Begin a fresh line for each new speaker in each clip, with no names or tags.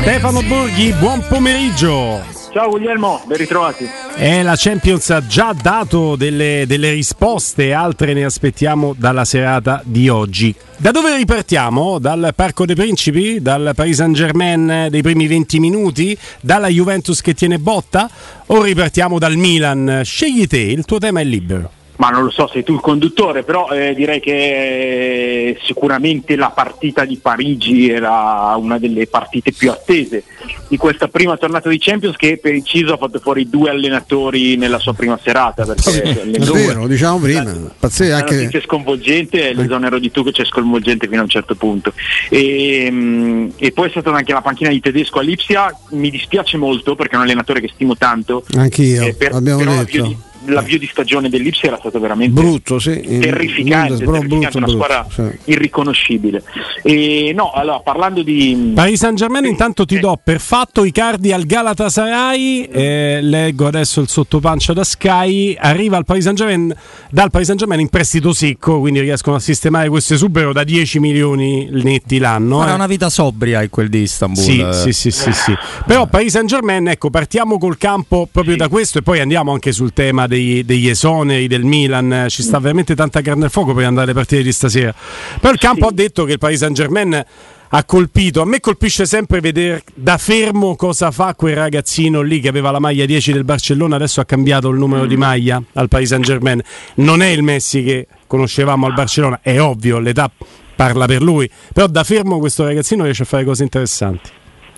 Stefano Borghi, buon pomeriggio.
Ciao Guglielmo, ben ritrovati.
Eh, la Champions ha già dato delle, delle, risposte, altre ne aspettiamo dalla serata di oggi. Da dove ripartiamo? Dal Parco dei Principi? Dal Paris Saint Germain dei primi 20 minuti? Dalla Juventus che tiene botta? O ripartiamo dal Milan? Scegli te, il tuo tema è libero
ma non lo so, sei tu il conduttore, però eh, direi che eh, sicuramente la partita di Parigi era una delle partite più attese di questa prima tornata di Champions che per inciso ha fatto fuori due allenatori nella sua prima serata. Perché
sì, è vero, diciamo prima.
Pazzesco, anche... La notizia sconvolgente, l'esonero di tu che c'è sconvolgente fino a un certo punto. E, mh, e poi è stata anche la panchina di tedesco a Lipsia, mi dispiace molto perché è un allenatore che stimo tanto.
Anch'io, eh, per, abbiamo detto
l'avvio di stagione dell'Ipsi era stato veramente
brutto, sì.
terrificante,
brutto,
terrificante
brutto,
una
brutto,
squadra
sì.
irriconoscibile. E no, allora parlando di
Paris Saint Germain, intanto ti do per fatto i cardi al Galatasaray. Eh, leggo adesso il sottopancio da Sky. Arriva al Paris Saint Germain dal Paris Saint Germain in prestito secco, quindi riescono a sistemare questo esubero da 10 milioni netti l'anno.
Era
eh.
una vita sobria in quel di Istanbul.
Sì, sì, sì, sì, sì. Però Paris Saint Germain, ecco, partiamo col campo proprio da questo e poi andiamo anche sul tema dei, degli esoneri del Milan. Ci sta veramente tanta carne al fuoco per andare alle partite di stasera. Però il campo ha detto che il Paris Saint Germain ha colpito. A me colpisce sempre vedere da fermo cosa fa quel ragazzino lì che aveva la maglia 10 del Barcellona, adesso ha cambiato il numero di maglia al Paris Saint Germain. Non è il Messi che conoscevamo al Barcellona, è ovvio, l'età parla per lui, però da fermo questo ragazzino riesce a fare cose interessanti.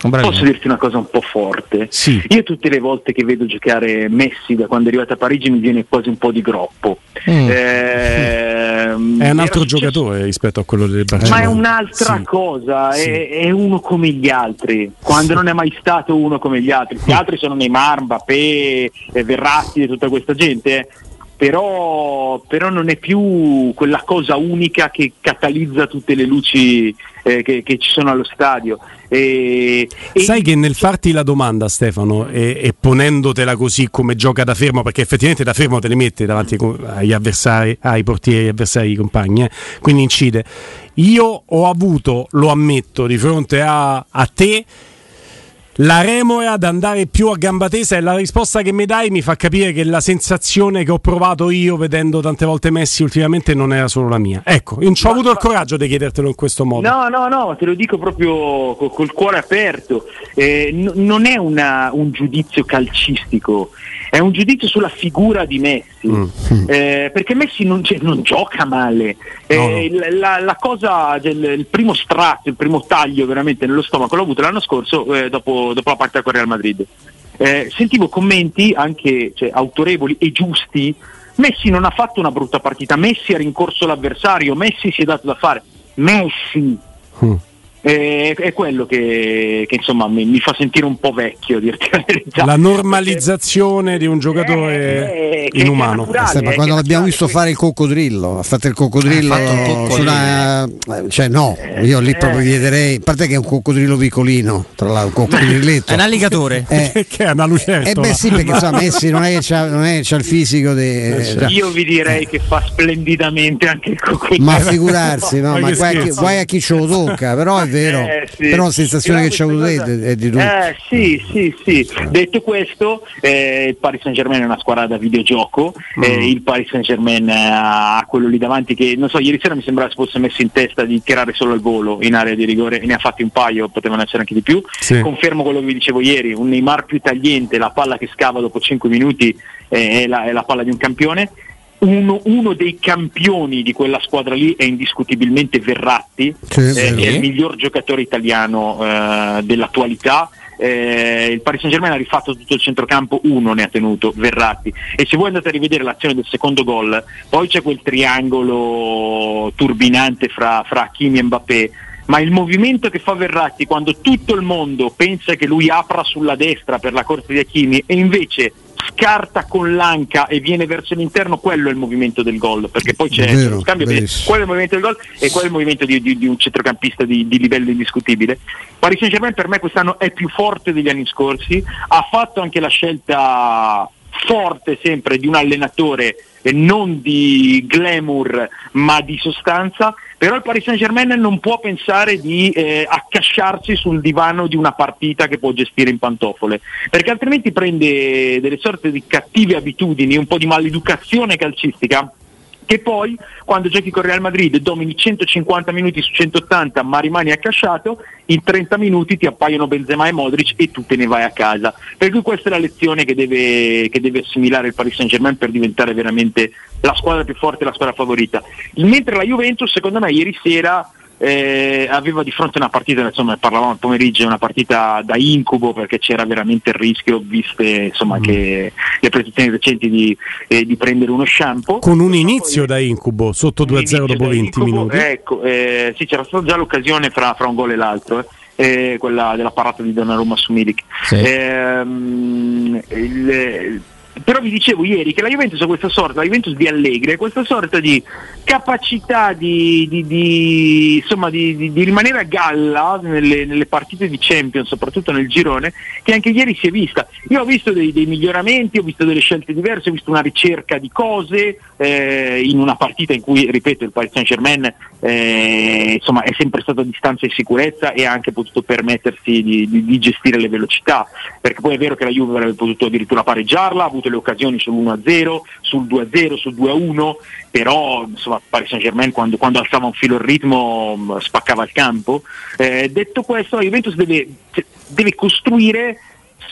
Posso dirti una cosa un po' forte?
Sì.
Io tutte le volte che vedo giocare Messi da quando è arrivato a Parigi mi viene quasi un po' di groppo.
Mm.
Ehm,
È un altro giocatore rispetto a quello del Barcellona.
Ma è un'altra
Sì.
cosa,
Sì.
è, è uno come gli altri, quando non è mai stato uno come gli altri. Gli altri sono Neymar, Mbappé, eh, Verratti e tutta questa gente, eh. però, però non è più quella cosa unica che catalizza tutte le luci eh, che, che ci sono allo stadio. E, e-
Sai che nel farti la domanda, Stefano, e, e ponendotela così come gioca da fermo, perché effettivamente da fermo te le mette davanti agli avversari, ai portieri, agli avversari, ai compagni, eh, quindi incide. Io ho avuto, lo ammetto, di fronte a, a te. La remora ad andare più a gamba tesa e la risposta che mi dai mi fa capire che la sensazione che ho provato io vedendo tante volte Messi ultimamente non era solo la mia. Ecco, non ci ho avuto il coraggio di chiedertelo in questo modo.
No, no, no, te lo dico proprio co- col cuore aperto. Eh, n- non è una- un giudizio calcistico, è un giudizio sulla figura di Messi.
Mm.
Eh, perché Messi non, cioè, non gioca male. Eh, la, la- la cosa, del- il primo strazio, il primo taglio veramente nello stomaco l'ho avuto l'anno scorso eh, dopo, dopo la partita con Real Madrid. Eh, sentivo commenti anche cioè, autorevoli e giusti. Messi non ha fatto una brutta partita, Messi ha rincorso l'avversario, Messi si è dato da fare. Messi
Mm.
Eh, è quello che, che, insomma mi, mi fa sentire un po' vecchio, dirti la verità.
La normalizzazione di un giocatore
Eh, che-
inumano.
naturale,
ma
eh,
quando l'abbiamo visto fare il coccodrillo, ha fatto il coccodrillo,
fatto
una- eh, cioè no, io lì proprio chiederei, a parte che è un coccodrillo piccolino, tra l'altro un coccodrilletto.
È un alligatore.
Eh,
che è una
eh
lucertola.
beh sì, perché insomma Messi non è che c'ha, non è che c'ha il fisico di...
certo.
Io vi direi che fa splendidamente anche il coccodrillo.
ma figurarsi, no,
Ma
guai, a chi, guai a chi ce lo tocca, però vero,
Eh, sì.
però la sensazione che c'ha avuto
questa
te
cosa-
è di tutto.
Eh, sì, sì, sì. Detto questo, eh, il Paris Saint Germain è una squadra da videogioco,
Mm.
eh, il Paris Saint Germain ha quello lì davanti che, non so, ieri sera mi sembrava si fosse messo in testa di tirare solo il volo in area di rigore, ne ha fatti un paio, potevano essere anche di più.
Sì.
Confermo quello che vi dicevo ieri, un Neymar più tagliente, la palla che scava dopo 5 minuti eh, è, la, è la palla di un campione. Uno, uno dei campioni di quella squadra lì è indiscutibilmente Verratti,
Sì,
eh,
vero.
che è il miglior giocatore italiano eh, dell'attualità. Eh, il Paris Saint Germain ha rifatto tutto il centrocampo, uno ne ha tenuto, Verratti. E se voi andate a rivedere l'azione del secondo gol, poi c'è quel triangolo turbinante fra, fra Hakimi e Mbappé. Ma il movimento che fa Verratti quando tutto il mondo pensa che lui apra sulla destra per la corsa di Hakimi e invece scarta con l'anca e viene verso l'interno, quello è il movimento del gol, perché poi c'è
Vero,
lo scambio, quello è il movimento del gol e quello è il movimento di, di- di un centrocampista di, di livello indiscutibile. Paris Saint Germain per me quest'anno è più forte degli anni scorsi, ha fatto anche la scelta forte sempre di un allenatore e non di glamour ma di sostanza però il Paris Saint Germain non può pensare di eh, accasciarsi sul divano di una partita che può gestire in pantofole, perché altrimenti prende delle sorte di cattive abitudini, un po' di maleducazione calcistica che poi quando giochi con Real Madrid domini 150 minuti su 180 ma rimani accasciato, in 30 minuti ti appaiono Benzema e Modric e tu te ne vai a casa. Per cui questa è la lezione che deve, che deve assimilare il Paris Saint Germain per diventare veramente la squadra più forte, la squadra favorita. Mentre la Juventus secondo me ieri sera eh, aveva di fronte una partita, insomma parlavamo al pomeriggio, una partita da incubo perché c'era veramente il rischio, viste insomma, mm. che le prestazioni recenti di, eh, di, prendere uno shampoo.
Con un inizio da incubo, sotto 2-0 dopo 20 incubo, minuti.
Ecco, eh, sì, c'era stata già l'occasione fra, fra un gol e l'altro. Eh, quella della parata di Donnarumma su Milik. Sì. Ehm, il, però vi dicevo ieri che la Juventus ha questa sorta, la Juventus di Allegri, questa sorta di capacità di, di, di, insomma, di rimanere a galla nelle, nelle, partite di Champions, soprattutto nel girone, che anche ieri si è vista. Io ho visto dei, dei miglioramenti, ho visto delle scelte diverse, ho visto una ricerca di cose eh, in una partita in cui, ripeto, il Paris Saint Germain eh, è sempre stato a distanza e sicurezza e ha anche potuto permettersi di, gestire le velocità, perché poi è vero che la Juve avrebbe potuto addirittura pareggiarla, ha avuto le occasioni sull'1-0, sul 2-0, sul 2-1, però insomma, Paris Saint Germain quando, quando, alzava un filo il ritmo mm, spaccava il campo. Eh, detto questo, la Juventus deve, deve costruire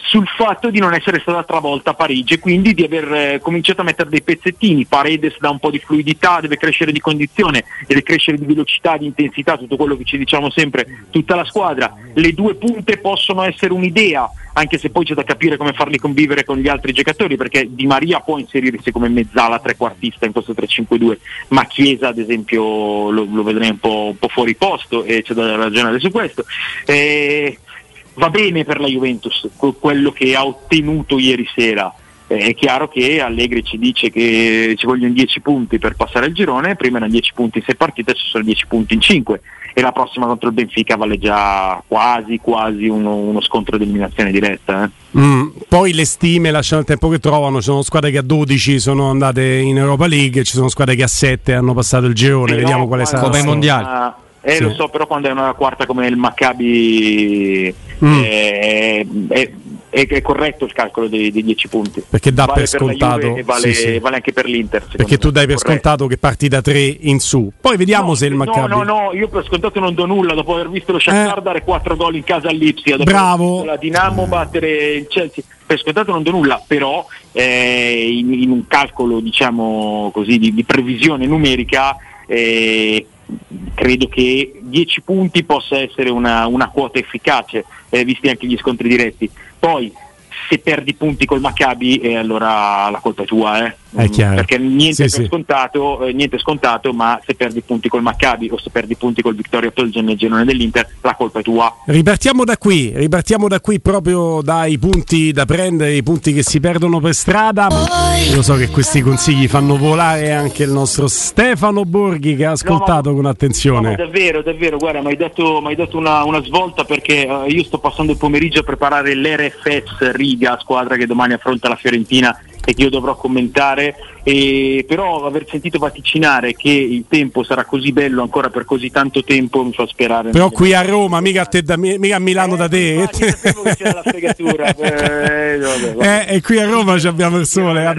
sul fatto di non essere stata travolta a Parigi e quindi di aver eh, cominciato a mettere dei pezzettini. Paredes dà un po' di fluidità, deve crescere di condizione, deve crescere di velocità, di intensità, tutto quello che ci diciamo sempre, tutta la squadra. Le due punte possono essere un'idea, anche se poi c'è da capire come farli convivere con gli altri giocatori, perché Di Maria può inserirsi come mezzala trequartista in questo 3-5-2, ma Chiesa ad esempio lo, lo vedrei un po', un po', fuori posto e c'è da ragionare su questo. Eh, va bene per la Juventus quello che ha ottenuto ieri sera. Eh, è chiaro che Allegri ci dice che ci vogliono 10 punti per passare il girone, prima erano 10 punti in 6 partite, adesso sono 10 punti in 5 e la prossima contro il Benfica vale già quasi quasi uno, uno scontro di eliminazione diretta. Eh.
Mm, poi le stime lasciano il tempo che trovano, ci sono squadre che a 12 sono andate in Europa League, ci sono squadre che a 7 hanno passato il girone, Però, vediamo quale sarà.
Come i mondiali.
Eh, sì. lo so, però quando è una quarta come il Maccabi mm. è, è, è, è, corretto il calcolo dei, dei 10 punti.
Perché dà vale per scontato.
e vale, sì, sì. vale, anche per l'Inter.
Perché tu dai per corretto. scontato che parti da 3 in su. Poi vediamo
no,
se il Maccabi.
No, no, no, io per scontato non do nulla dopo aver visto lo Shakhtar eh. dare 4 gol in casa all'Ipsia. Dopo
Bravo.
La Dinamo battere il Chelsea. Per scontato non do nulla, però eh, in, in, un calcolo diciamo così di, di previsione numerica. Eh, credo che 10 punti possa essere una, una quota efficace, eh, visti anche gli scontri diretti. Poi se perdi punti col Maccabi eh, allora la colpa è tua, eh.
è chiaro.
perché niente, sì, è scontato, eh, niente, è scontato, ma se perdi punti col Maccabi o se perdi punti col Vittoria Tolgen nel girone dell'Inter, la colpa è tua.
Ripartiamo da qui, ripartiamo da qui proprio dai punti da prendere, i punti che si perdono per strada. Io so che questi consigli fanno volare anche il nostro Stefano Borghi che ha ascoltato no, ma, con attenzione.
No, davvero, davvero, guarda, mi hai dato, dato una, una, svolta perché uh, io sto passando il pomeriggio a preparare l'RFS Riga, squadra che domani affronta la Fiorentina e che io dovrò commentare e però aver sentito vaticinare che il tempo sarà così bello ancora per così tanto tempo mi fa sperare.
Però qui a Roma, mica a, te da, mica a Milano
eh,
da te.
Infatti, la fregatura. eh, vabbè,
vabbè. Eh, e qui a Roma abbiamo il sole. A,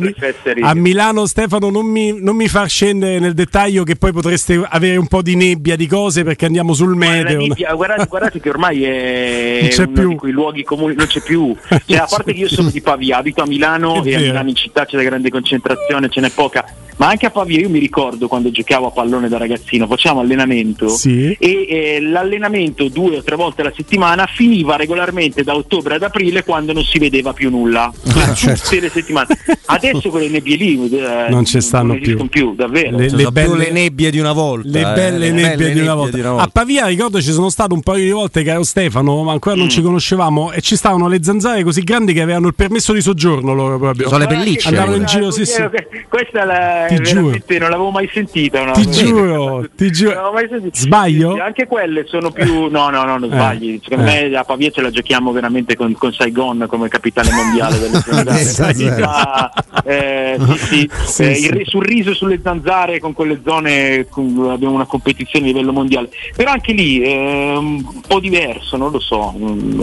a, Milano Stefano non mi, non mi far scendere nel dettaglio che poi potreste avere un po' di nebbia di cose perché andiamo sul meteo.
Guardate, guardate, che ormai è non c'è più. di quei luoghi comuni, non c'è più. Cioè, a parte che io sono di Pavia, abito a Milano e a Milano in città c'è la grande concentrazione, ce n'è poca ma anche a Pavia io mi ricordo quando giocavo a pallone da ragazzino, facciamo allenamento
sì.
e eh, l'allenamento due o tre volte alla settimana finiva regolarmente da ottobre ad aprile quando non si vedeva più nulla, ah, certo. tutte le settimane. Adesso quelle nebbie lì
eh, non ci stanno
non
più.
più. davvero.
Le, le belle le nebbie di una volta.
Le eh. belle eh, nebbie, belle di, una volta. di, una volta. A Pavia ricordo ci sono stato un paio di volte caro Stefano, ma ancora mm. non ci conoscevamo e ci stavano le zanzare così grandi che avevano il permesso di soggiorno loro proprio.
Sono le pellicce.
Andavano in giro, sì, sì.
Questa la
ti giuro.
Non l'avevo mai sentita.
Ti giuro, ti giuro. Sbaglio?
Anche quelle sono più. No, no, no, non eh. sbagli. Secondo eh. me la Pavia ce la giochiamo veramente con, con Saigon come capitale mondiale delle zanzare. Ma, eh, sì, eh, sì. sul riso sulle zanzare con quelle zone con, abbiamo una competizione a livello mondiale. Però anche lì è un po' diverso, non lo so.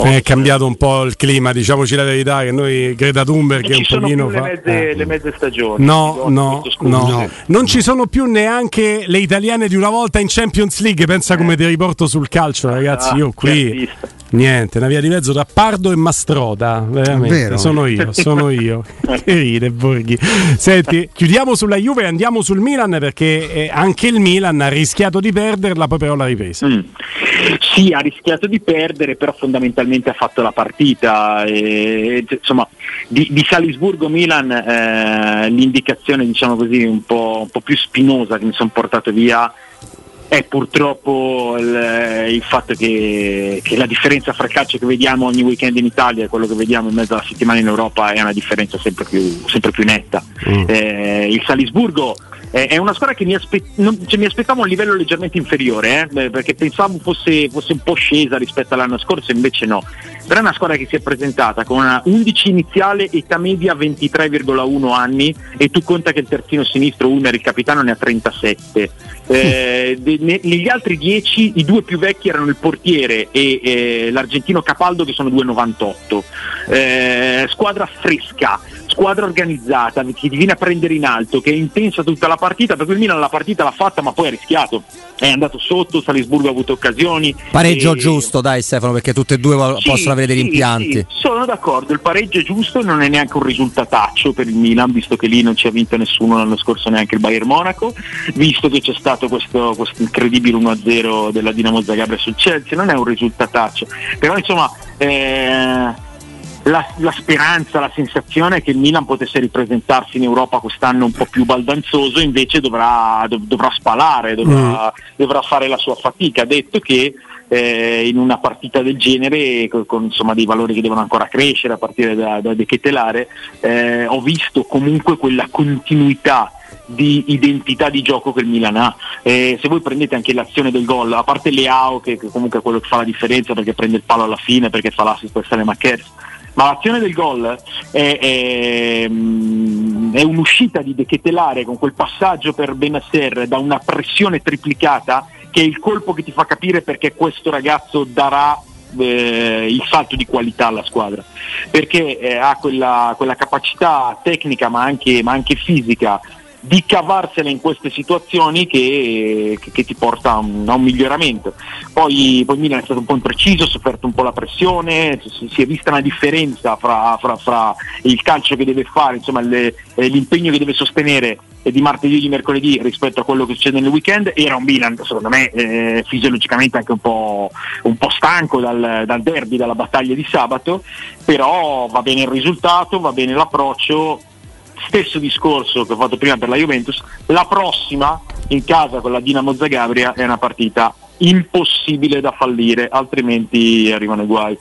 È cambiato un po' il clima, diciamoci la verità, che noi Greta Thunberg è un pochino
fa. Le mezze, le mezze stagioni.
No, no, no, no, Non ci sono più neanche le italiane di una volta in Champions League. Pensa come ti riporto sul calcio, ragazzi. Io qui. Niente, una via di mezzo tra Pardo e Mastrota, veramente. Vero. Sono io, sono io. che ride, Borghi. Senti, chiudiamo sulla Juve e andiamo sul Milan perché eh, anche il Milan ha rischiato di perderla, poi però l'ha ripresa. Mm.
Sì, ha rischiato di perdere, però fondamentalmente ha fatto la partita. E, insomma, di, di Salisburgo-Milan eh, l'indicazione, diciamo così, un po', un po' più spinosa che mi sono portato via è purtroppo il, il fatto che, che, la differenza fra il calcio che vediamo ogni weekend in Italia e quello che vediamo in mezzo alla settimana in Europa è una differenza sempre più, sempre più netta. Mm. Eh, il Salisburgo è una squadra che mi, aspe- non, cioè, mi, aspettavo un livello leggermente inferiore, eh, perché pensavo fosse, fosse, un po' scesa rispetto all'anno scorso, invece no. Però è una squadra che si è presentata con una 11 iniziale, età media 23,1 anni e tu conta che il terzino sinistro, Ulmer, il capitano, ne ha 37. Eh, de- ne- negli altri 10 i due più vecchi erano il portiere e eh, l'argentino Capaldo che sono 2,98. Eh, squadra fresca squadra organizzata che ti viene a prendere in alto, che è intensa tutta la partita, perché il Milan la partita l'ha fatta ma poi ha rischiato, è andato sotto, Salisburgo ha avuto occasioni.
Pareggio e... giusto dai Stefano perché tutte e due sì, possono avere dei sì, rimpianti. Sì,
sono d'accordo, il pareggio è giusto, non è neanche un risultataccio per il Milan, visto che lì non ci ha vinto nessuno l'anno scorso neanche il Bayern Monaco, visto che c'è stato questo, questo incredibile 1-0 della Dinamo Zagabria sul Chelsea, non è un risultataccio, però insomma... Eh, la, la, speranza, la sensazione è che il Milan potesse ripresentarsi in Europa quest'anno un po' più baldanzoso, invece dovrà, dov- dovrà spalare, dovrà, mm. dovrà, fare la sua fatica. Ha detto che eh, in una partita del genere, con, con insomma, dei valori che devono ancora crescere a partire da, da De Ketelare, eh, ho visto comunque quella continuità di identità di gioco che il Milan ha. Eh, se voi prendete anche l'azione del gol, a parte Leao che, che, comunque è quello che fa la differenza perché prende il palo alla fine, perché fa l'assist per Sale McKers, ma l'azione del gol è, è, mm, è un'uscita di De Ketelare con quel passaggio per Benasser da una pressione triplicata che è il colpo che ti fa capire perché questo ragazzo darà eh, il salto di qualità alla squadra. Perché eh, ha quella, quella, capacità tecnica ma anche, ma anche fisica di cavarsela in queste situazioni che, che, che ti porta a un, a un, miglioramento. Poi, poi Milan è stato un po' impreciso, ha sofferto un po' la pressione, si, si è vista una differenza fra, fra, fra, il calcio che deve fare, insomma, le, eh, l'impegno che deve sostenere di martedì e di mercoledì rispetto a quello che succede nel weekend. Era un Milan, secondo me, eh, fisiologicamente anche un po', un po stanco dal, dal derby, dalla battaglia di sabato, però va bene il risultato, va bene l'approccio stesso discorso che ho fatto prima per la Juventus, la prossima in casa con la Dinamo Zagabria è una partita impossibile da fallire, altrimenti arrivano i guai.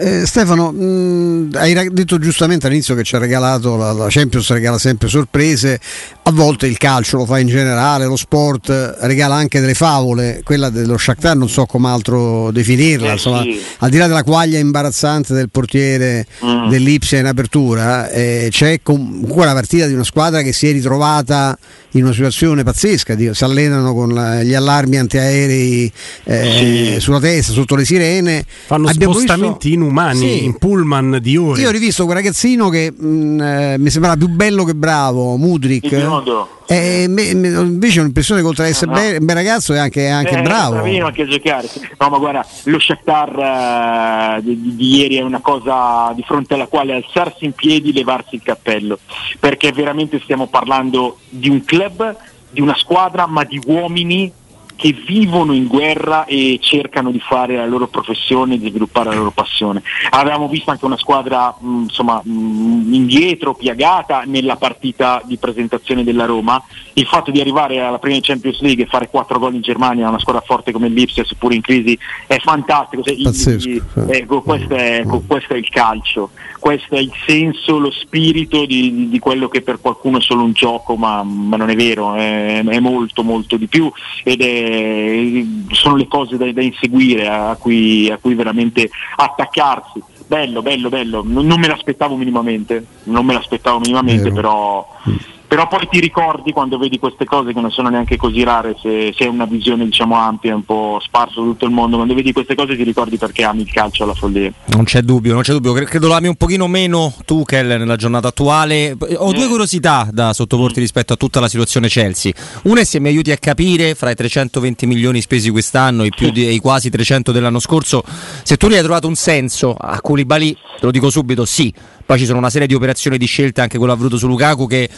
Eh, Stefano, mh, mm, hai detto giustamente all'inizio che ci ha regalato la, la, Champions regala sempre sorprese, a volte il calcio lo fa in generale, lo sport regala anche delle favole, quella dello Shakhtar non so come altro definirla, eh, insomma, al di là della quaglia imbarazzante del portiere mm. dell'Ipsia in apertura, eh, c'è comunque la partita di una squadra che si è ritrovata in una situazione pazzesca, si allenano con la, gli allarmi antiaerei eh, sì. sulla testa, sotto le sirene.
Fanno Abbiamo spostamenti visto... inumani sì. in pullman di ore.
Io ho rivisto quel ragazzino che mh, mm, eh, mi sembrava più bello che bravo, Mudrik. Eh, invece ho l'impressione che oltre ad essere no, no. un bel ragazzo è anche, anche
eh,
bravo.
È anche a giocare. No, ma guarda, lo Shakhtar uh, di, di, ieri è una cosa di fronte alla quale alzarsi in piedi, levarsi il cappello, perché veramente stiamo parlando di un club, di una squadra, ma di uomini che vivono in guerra e cercano di fare la loro professione, di sviluppare la loro passione. Avevamo visto anche una squadra mh, insomma, mh, indietro, piagata nella partita di presentazione della Roma. Il fatto di arrivare alla prima Champions League e fare quattro gol in Germania, una squadra forte come l'Ipsia, seppur in crisi, è fantastico.
Pazzesco,
I, ecco, questo, è, ecco, questo, è, il calcio, questo è il senso, lo spirito di, di, di quello che per qualcuno è solo un gioco, ma, ma non è vero, è, è molto molto di più ed è eh, sono le cose da, da inseguire, a cui, a cui, veramente attaccarsi. Bello, bello, bello, non, me l'aspettavo minimamente, non me l'aspettavo minimamente, però mm però poi ti ricordi quando vedi queste cose che non sono neanche così rare se, se hai una visione diciamo ampia un po' sparso tutto il mondo quando vedi queste cose ti ricordi perché ami il calcio alla follia.
Non c'è dubbio non c'è dubbio. Credo lo ami un pochino meno tu Tuchel nella giornata attuale. Ho eh. due curiosità da sottoporti mm. rispetto a tutta la situazione Chelsea. Una è se mi aiuti a capire fra i 320 milioni spesi quest'anno e più di, i quasi 300 dell'anno scorso se tu ne hai trovato un senso a Koulibaly te lo dico subito sì. Poi ci sono una serie di operazioni di scelta anche quello avuto su Lukaku che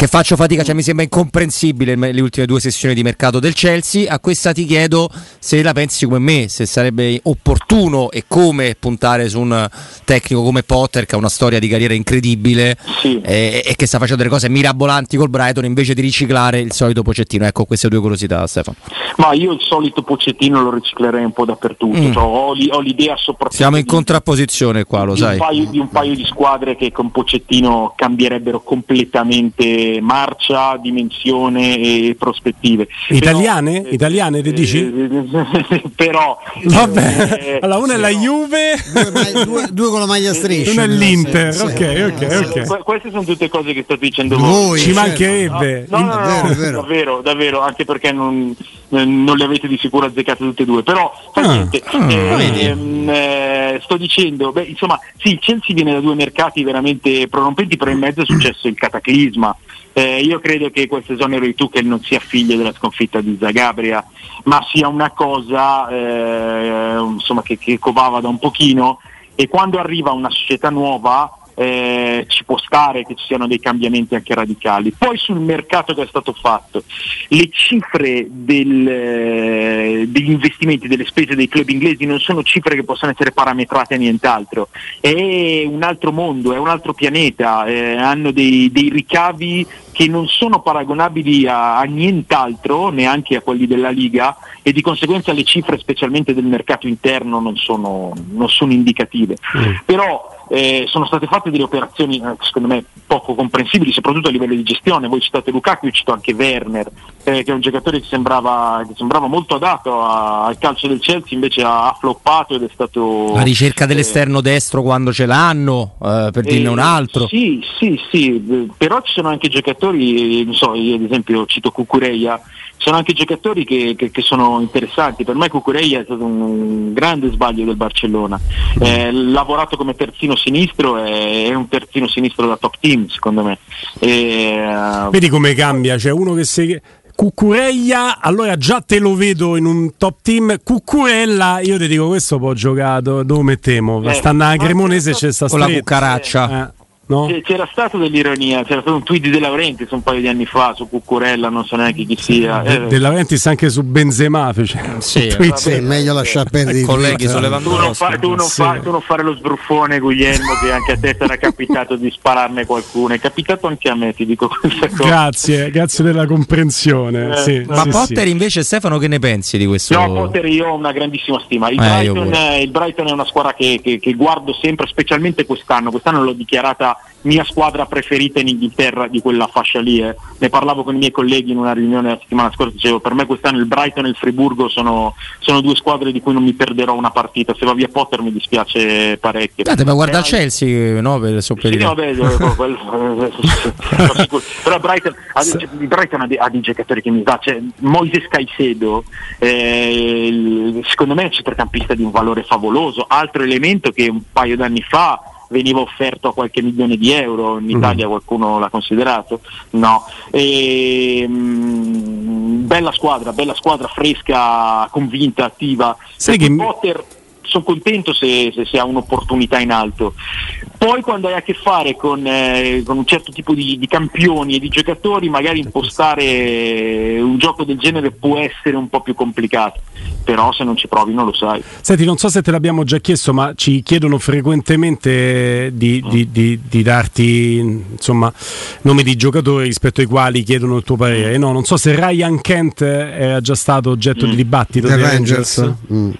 che faccio fatica, cioè mi sembra incomprensibile le ultime due sessioni di mercato del Chelsea. A questa ti chiedo se la pensi come me, se sarebbe opportuno e come puntare su un tecnico come Potter che ha una storia di carriera incredibile sì. e, e, che sta facendo delle cose mirabolanti col Brighton invece di riciclare il solito Pocettino. Ecco, queste due curiosità, Stefano.
Ma io il solito Pocettino lo riciclerei un po' dappertutto, mm. cioè, ho, ho, l'idea soprattutto.
Siamo in di, contrapposizione qua, lo
di
sai.
Un paio, di un paio di squadre che con Pocettino cambierebbero completamente marcia, dimensione e prospettive.
Italiane? Però, Italiane ti dici?
Eh, però
Vabbè. Eh, allora una è la Juve,
due, due, due, con la maglia striscia.
Una è l'Inter. Sì, ok, ok, ok.
Que- queste sono tutte cose che state dicendo
voi. voi Ci certo. mancherebbe.
No, no, no, no, no davvero, davvero, anche perché non, non, le avete di sicuro azzeccate tutte e due. Però ah, niente, ah, eh, ehm, eh, sto dicendo, beh, insomma, sì, il Chelsea viene da due mercati veramente prorompenti, però in mezzo è successo il cataclisma. Eh, io credo che questo esonero di Tuchel non sia figlio della sconfitta di Zagabria, ma sia una cosa eh, insomma, che, che covava da un pochino e quando arriva una società nuova eh, ci può stare che ci siano dei cambiamenti anche radicali. Poi sul mercato che è stato fatto, le cifre del, eh, degli investimenti, delle spese dei club inglesi non sono cifre che possono essere parametrate a nient'altro, è un altro mondo, è un altro pianeta, eh, hanno dei, dei ricavi che non sono paragonabili a, a, nient'altro, neanche a quelli della Liga, e di conseguenza le cifre, specialmente del mercato interno, non sono, non sono indicative. Mm. Però eh, sono state fatte delle operazioni eh, secondo me poco comprensibili, soprattutto a livello di gestione. Voi citate Lukaku, io cito anche Werner, eh, che è un giocatore che sembrava, che sembrava molto adatto a, al calcio del Chelsea, invece ha, ha, floppato ed è stato...
La ricerca dell'esterno eh, destro quando ce l'hanno, eh, per dirne un altro.
Sì, sì, sì, però ci sono anche giocatori, non so, io ad esempio cito Cucureia, sono anche giocatori che, che, che, sono interessanti. Per me Cucureia è stato un grande sbaglio del Barcellona. Mm. Eh, lavorato come terzino sinistro è, è, un terzino sinistro da top team, secondo me. E,
uh... Vedi come cambia, c'è uno che si. Cucurella, allora già te lo vedo in un top team. Cucurella, io ti dico questo poi ho giocato, dove mettiamo? Eh, Stanno a Cremonese c'è sta
con la cucaraccia.
Eh. No? C'era stata dell'ironia, c'era stato un tweet di De Laurentiis un paio di anni fa su Cucurella, non so neanche chi sia.
Eh. De Laurentiis anche su Benzema fece
sì, sì, è meglio lasciare perdere
colleghi sollevando
tu non, fa, tu, non sì. fa, tu non fare lo sbruffone Guglielmo che anche a te sarà capitato di spararne qualcuno, è capitato anche a me, ti dico questa cosa.
Grazie, grazie della comprensione. Eh, sì,
ma Potter invece Stefano che ne pensi di questo?
No, Potter io ho una grandissima stima. Il, eh, Brighton, il Brighton, è una squadra che, che, che guardo sempre, specialmente quest'anno, quest'anno l'ho dichiarata mia squadra preferita in Inghilterra di quella fascia lì. Eh. Ne parlavo con i miei colleghi in una riunione la settimana scorsa, dicevo per me quest'anno il Brighton e il Friburgo sono, sono due squadre di cui non mi perderò una partita. Se va via Potter mi dispiace parecchio.
Date, ma guarda eh, Chelsea, no? Per sopperire.
Sì, vabbè, quello, però Brighton, il Brighton ha dei, ha dei giocatori che mi dà, cioè, Moises Caicedo, eh, secondo me è un centrocampista di un valore favoloso, altro elemento che un paio d'anni fa veniva offerto a qualche milione di euro, in mm. Italia qualcuno l'ha considerato? No. E, mh, mm, bella squadra, bella squadra fresca, convinta, attiva.
Sai che
Potter sono contento se, se si ha un'opportunità in alto. Poi quando hai a che fare con, eh, con un certo tipo di, di, campioni e di giocatori, magari impostare un gioco del genere può essere un po' più complicato, però se non ci provi non lo sai.
Senti, non so se te l'abbiamo già chiesto, ma ci chiedono frequentemente di, di, di, di darti insomma, nomi di giocatori rispetto ai quali chiedono il tuo parere. No, non so se Ryan Kent era già stato oggetto mm. di dibattito
The Rangers. Rangers. Mm.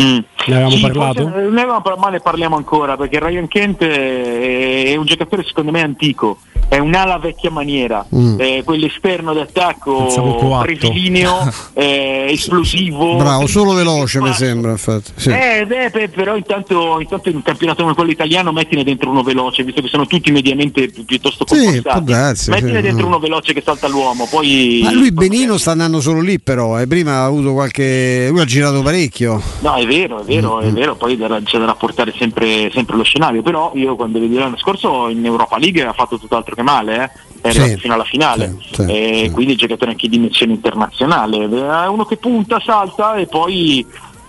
Mm. Ne avevamo sì, parlato?
Forse, ne avevamo, ma ne parliamo ancora perché Ryan Kent è, è un giocatore secondo me antico è un'ala vecchia maniera, mm. eh, quell'esterno d'attacco presilineo, eh, esplosivo.
Bravo, solo veloce mi sembra infatti. Sì.
Eh, beh, però intanto, intanto, in un campionato come quello italiano mettine dentro uno veloce, visto che sono tutti mediamente pi- piuttosto
compostati.
Sì, mettine sì, dentro uno veloce che salta l'uomo. Poi,
Ma lui benino sta andando solo lì però, eh. prima ha avuto qualche... lui ha girato parecchio.
No, è vero, è vero, mm-hmm. è vero, poi c'è da rapportare sempre, sempre, lo scenario, però io quando vedi l'anno scorso in Europa League ha fatto tutt'altro che male, eh? è sì, fino alla finale, sì, sì, e quindi giocatore anche di dimensione internazionale, è uno che punta, salta e poi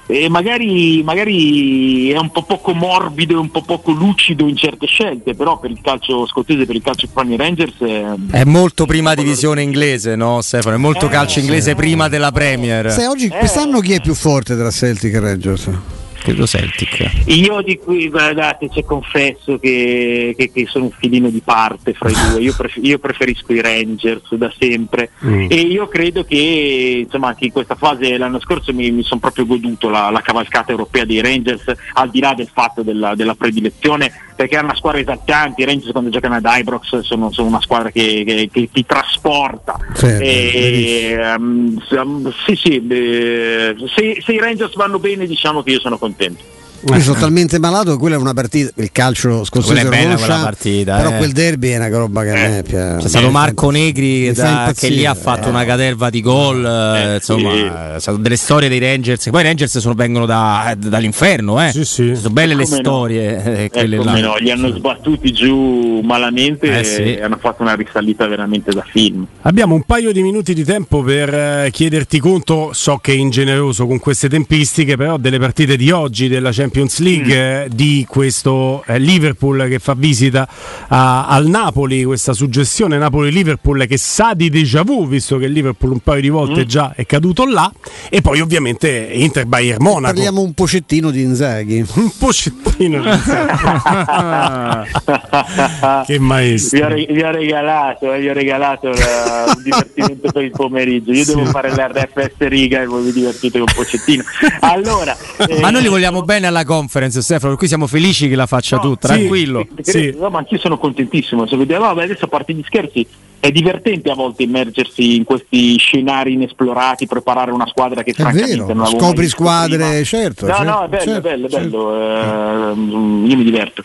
e magari, magari, è un po' poco morbido e un po' poco lucido in certe scelte, però per il calcio scozzese, per il calcio Spagna Rangers è,
è molto prima divisione inglese, no Stefano? È molto eh, calcio inglese prima della Premier.
Se oggi, quest'anno chi è più forte tra Celtic e Rangers?
Credo Celtic.
Io di cui, guardate, cioè, confesso che, che, che, sono un filino di parte fra i due, io, pref- io preferisco i Rangers da sempre mm. e io credo che insomma anche in questa fase l'anno scorso mi, mi sono proprio goduto la, la, cavalcata europea dei Rangers al di là del fatto della, della predilezione perché è una squadra esaltante, i Rangers quando giocano ad Ibrox sono, sono una squadra che, che, che ti trasporta. Certo, e, um, sì, sì, eh, se, se, i Rangers vanno bene diciamo che io sono contento.
Io sono talmente malato che quella è una partita, il calcio scozzese
è bella quella partita,
però
eh.
quel derby è una roba che a me piace.
C'è stato Marco Negri da, che lì ha fatto eh. una caterva di gol, eh, insomma, sì. delle storie dei Rangers, poi i Rangers sono, vengono da, dall'inferno, eh.
Sì, sì.
sono belle le storie,
no. Eh, là. No. Li hanno sbattuti giù malamente e hanno fatto una risalita veramente da film.
Abbiamo un paio di minuti di tempo per chiederti conto, so che è ingeneroso con queste tempistiche, però delle partite di oggi della Champions Champions League mm. di questo eh, Liverpool che fa visita a, al Napoli, questa suggestione Napoli-Liverpool che sa di déjà vu, visto che il Liverpool un paio di volte mm. già è caduto là, e poi ovviamente Inter-Bayern Monaco.
Parliamo un pocettino di Inzaghi.
un pocettino di Inzaghi. che maestro.
Vi ho, vi ho regalato, eh, vi ho regalato la, un divertimento per il pomeriggio. Io sì. devo fare l'RFS riga e voi vi divertite con pocettino. Allora,
eh, ma noi li vogliamo bene alla conference, Stefano, per cui siamo felici che la faccia no, tu, tranquillo.
Sì, sì. No, ma anch'io sono contentissimo. Se vediamo, vabbè, adesso a parte gli scherzi, è divertente a volte immergersi in questi scenari inesplorati, preparare una squadra che è francamente vero, non
scopri squadre, prima. certo.
No,
certo,
no, è bello,
certo,
è bello,
certo.
bello. Eh, io mi diverto.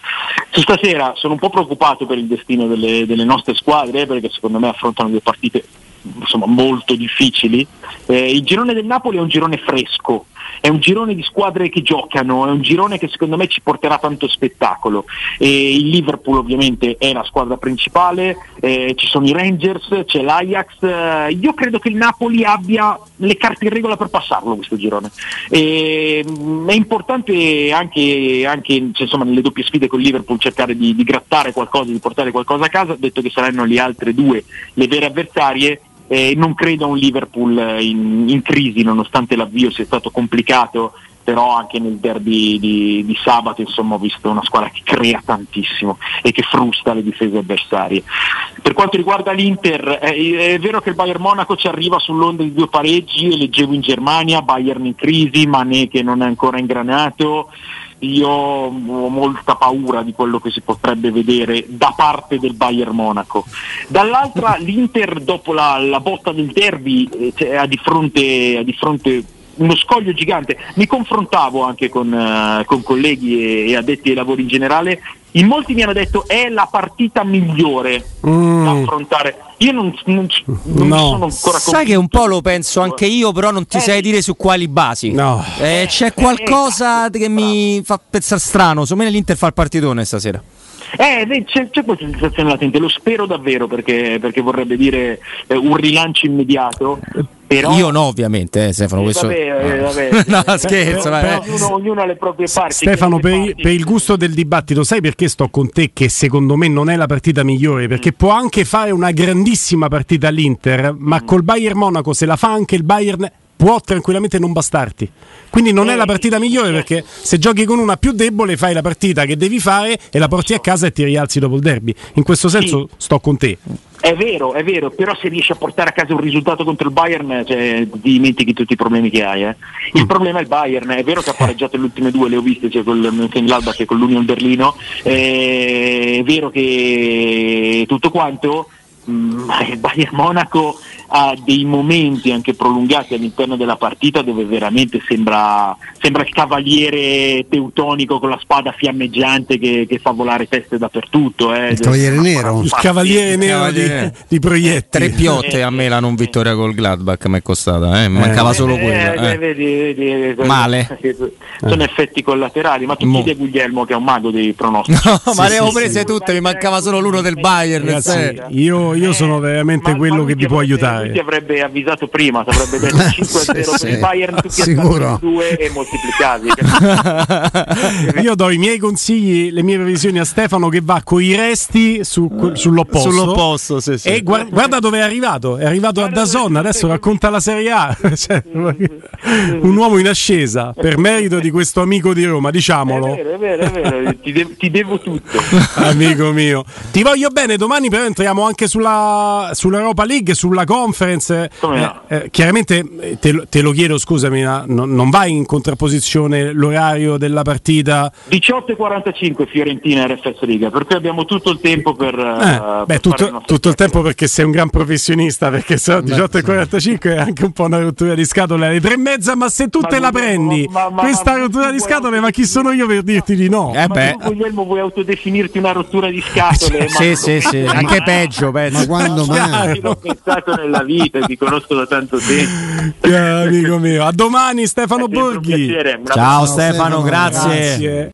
Su stasera sono un po' preoccupato per il destino delle, delle nostre squadre, perché secondo me affrontano due partite insomma, molto difficili. Eh, il girone del Napoli è un girone fresco, è un girone di squadre che giocano, è un girone che secondo me ci porterà tanto spettacolo. E il Liverpool ovviamente è la squadra principale, eh, ci sono i Rangers, c'è l'Ajax, eh, io credo che il Napoli abbia le carte in regola per passarlo questo girone. E, mm, è importante anche, anche cioè, insomma, nelle doppie sfide con il Liverpool cercare di, di grattare qualcosa, di portare qualcosa a casa, detto che saranno le altre due le vere avversarie eh, non credo a un Liverpool in, in, crisi nonostante l'avvio sia stato complicato, però anche nel derby di, di, sabato insomma, ho visto una squadra che crea tantissimo e che frusta le difese avversarie. Per quanto riguarda l'Inter, eh, è vero che il Bayern Monaco ci arriva sull'onda di due pareggi, leggevo in Germania, Bayern in crisi, Mané che non è ancora ingranato io ho molta paura di quello che si potrebbe vedere da parte del Bayern Monaco. Dall'altra l'Inter dopo la, la botta del derby eh, cioè, ha, di fronte, ha di fronte uno scoglio gigante. Mi confrontavo anche con, uh, con colleghi e, e, addetti ai lavori in generale. In molti mi hanno detto è la partita migliore mm. da affrontare Io non, non, non
No.
sono ancora
Sai che un po' lo penso anche io, però non ti
Eh,
sai dire su quali basi.
No.
Eh, c'è qualcosa che mi fa pensare strano. Secondo me l'Inter fa il partitone stasera.
Eh, c'è, c'è questa sensazione latente, lo spero davvero perché, perché vorrebbe dire eh, un rilancio immediato. Però,
Io no, ovviamente, eh, Stefano.
Eh,
Questo...
vabbè, eh, vabbè.
no, scherzo.
Però-
ognuno, ognuno ha le proprie parti.
Stefano, per,
parti-
per il gusto del dibattito, sai perché sto con te che secondo me non è la partita migliore? Perché può anche fare una grandissima partita all'Inter, ma col Bayern Monaco, se la fa anche il Bayern, può tranquillamente non bastarti. Quindi non è
Eh,
la partita
sì,
migliore perché se giochi con una più debole fai la partita che devi fare e la porti a casa e ti rialzi dopo il derby. In questo senso sto con te.
È vero, è vero, però se riesci a portare a casa un risultato contro il Bayern, cioè, ti dimentichi tutti i problemi che hai. eh. Il problema è il Bayern, è vero che ha pareggiato le ultime due, le ho viste, cioè col Mönchengladbach e con l'Union Berlino, eh, è vero che tutto quanto, mm, ma il Bayern Monaco ha dei momenti anche prolungati all'interno della partita dove veramente sembra, sembra il cavaliere teutonico con la spada fiammeggiante che, che fa volare teste dappertutto. eh.
Il cavaliere nero?
Il cavaliere nero di, di proiettili.
Tre piotte a me la non vittoria col Gladbach mi è costata, eh. mancava solo
Eh,
quella.
eh,
eh.
vedi, vedi, eh,
Male.
Sono effetti collaterali, ma tu
Mo.
chiedi a Guglielmo che è un mago dei pronostici.
No, ma
Sì,
le ho
sì,
prese
sì.
tutte, mi mancava solo l'uno del Bayern.
Ragazzi, io, io sono veramente
Ma-
quello
ma
che vi
ti
può aiutare.
Ti avrebbe avvisato prima, ti avrebbe detto 5-0 per
sì.
il Bayern, tu
Sicuro.
piazzavi due e moltiplicavi.
Io do i miei consigli, le mie previsioni a Stefano che va con i resti su- que- sull'opposto.
Sull'opposto, sì, sì.
E guarda, guarda dove è arrivato, è arrivato a Dazon, adesso racconta la Serie A. Cioè, un uomo in ascesa per merito di questo amico di Roma,
È
diciamolo.
vero, è vero, è vero, ti, de- ti devo tutto.
Amico mio, ti voglio bene. Domani, però, entriamo anche sulla, sull'Europa League, sulla conference.
Come
Eh,
no?
eh, chiaramente eh, te, lo- te lo chiedo, scusami, ma non, non vai in contrapposizione l'orario della partita.
18.45 Fiorentina RFS Riga, per cui abbiamo tutto il tempo per,
Eh,
eh,
beh,
per fare il
tutto, tutto il tempo perché sei un gran professionista, perché se no 18.45 è anche un po' una rottura di scatole alle tre e mezza, ma se tu
Ma
te la prendi,
ma- ma-
questa
ma-
rottura di scatole, ma chi sono io per dirti di no?
Eh
Ma
beh.
tu, Guglielmo, vuoi autodefinirti una rottura di scatole?
Sì,
Ma-
sì, sì, anche peggio,
Ma
penso.
quando mai?
L'ho pensato nella vita, ti conosco da tanto tempo.
Eh, amico mio, a domani Stefano Borghi.
Ciao
abbraccio.
Stefano,
Stefano,
grazie.
Grazie.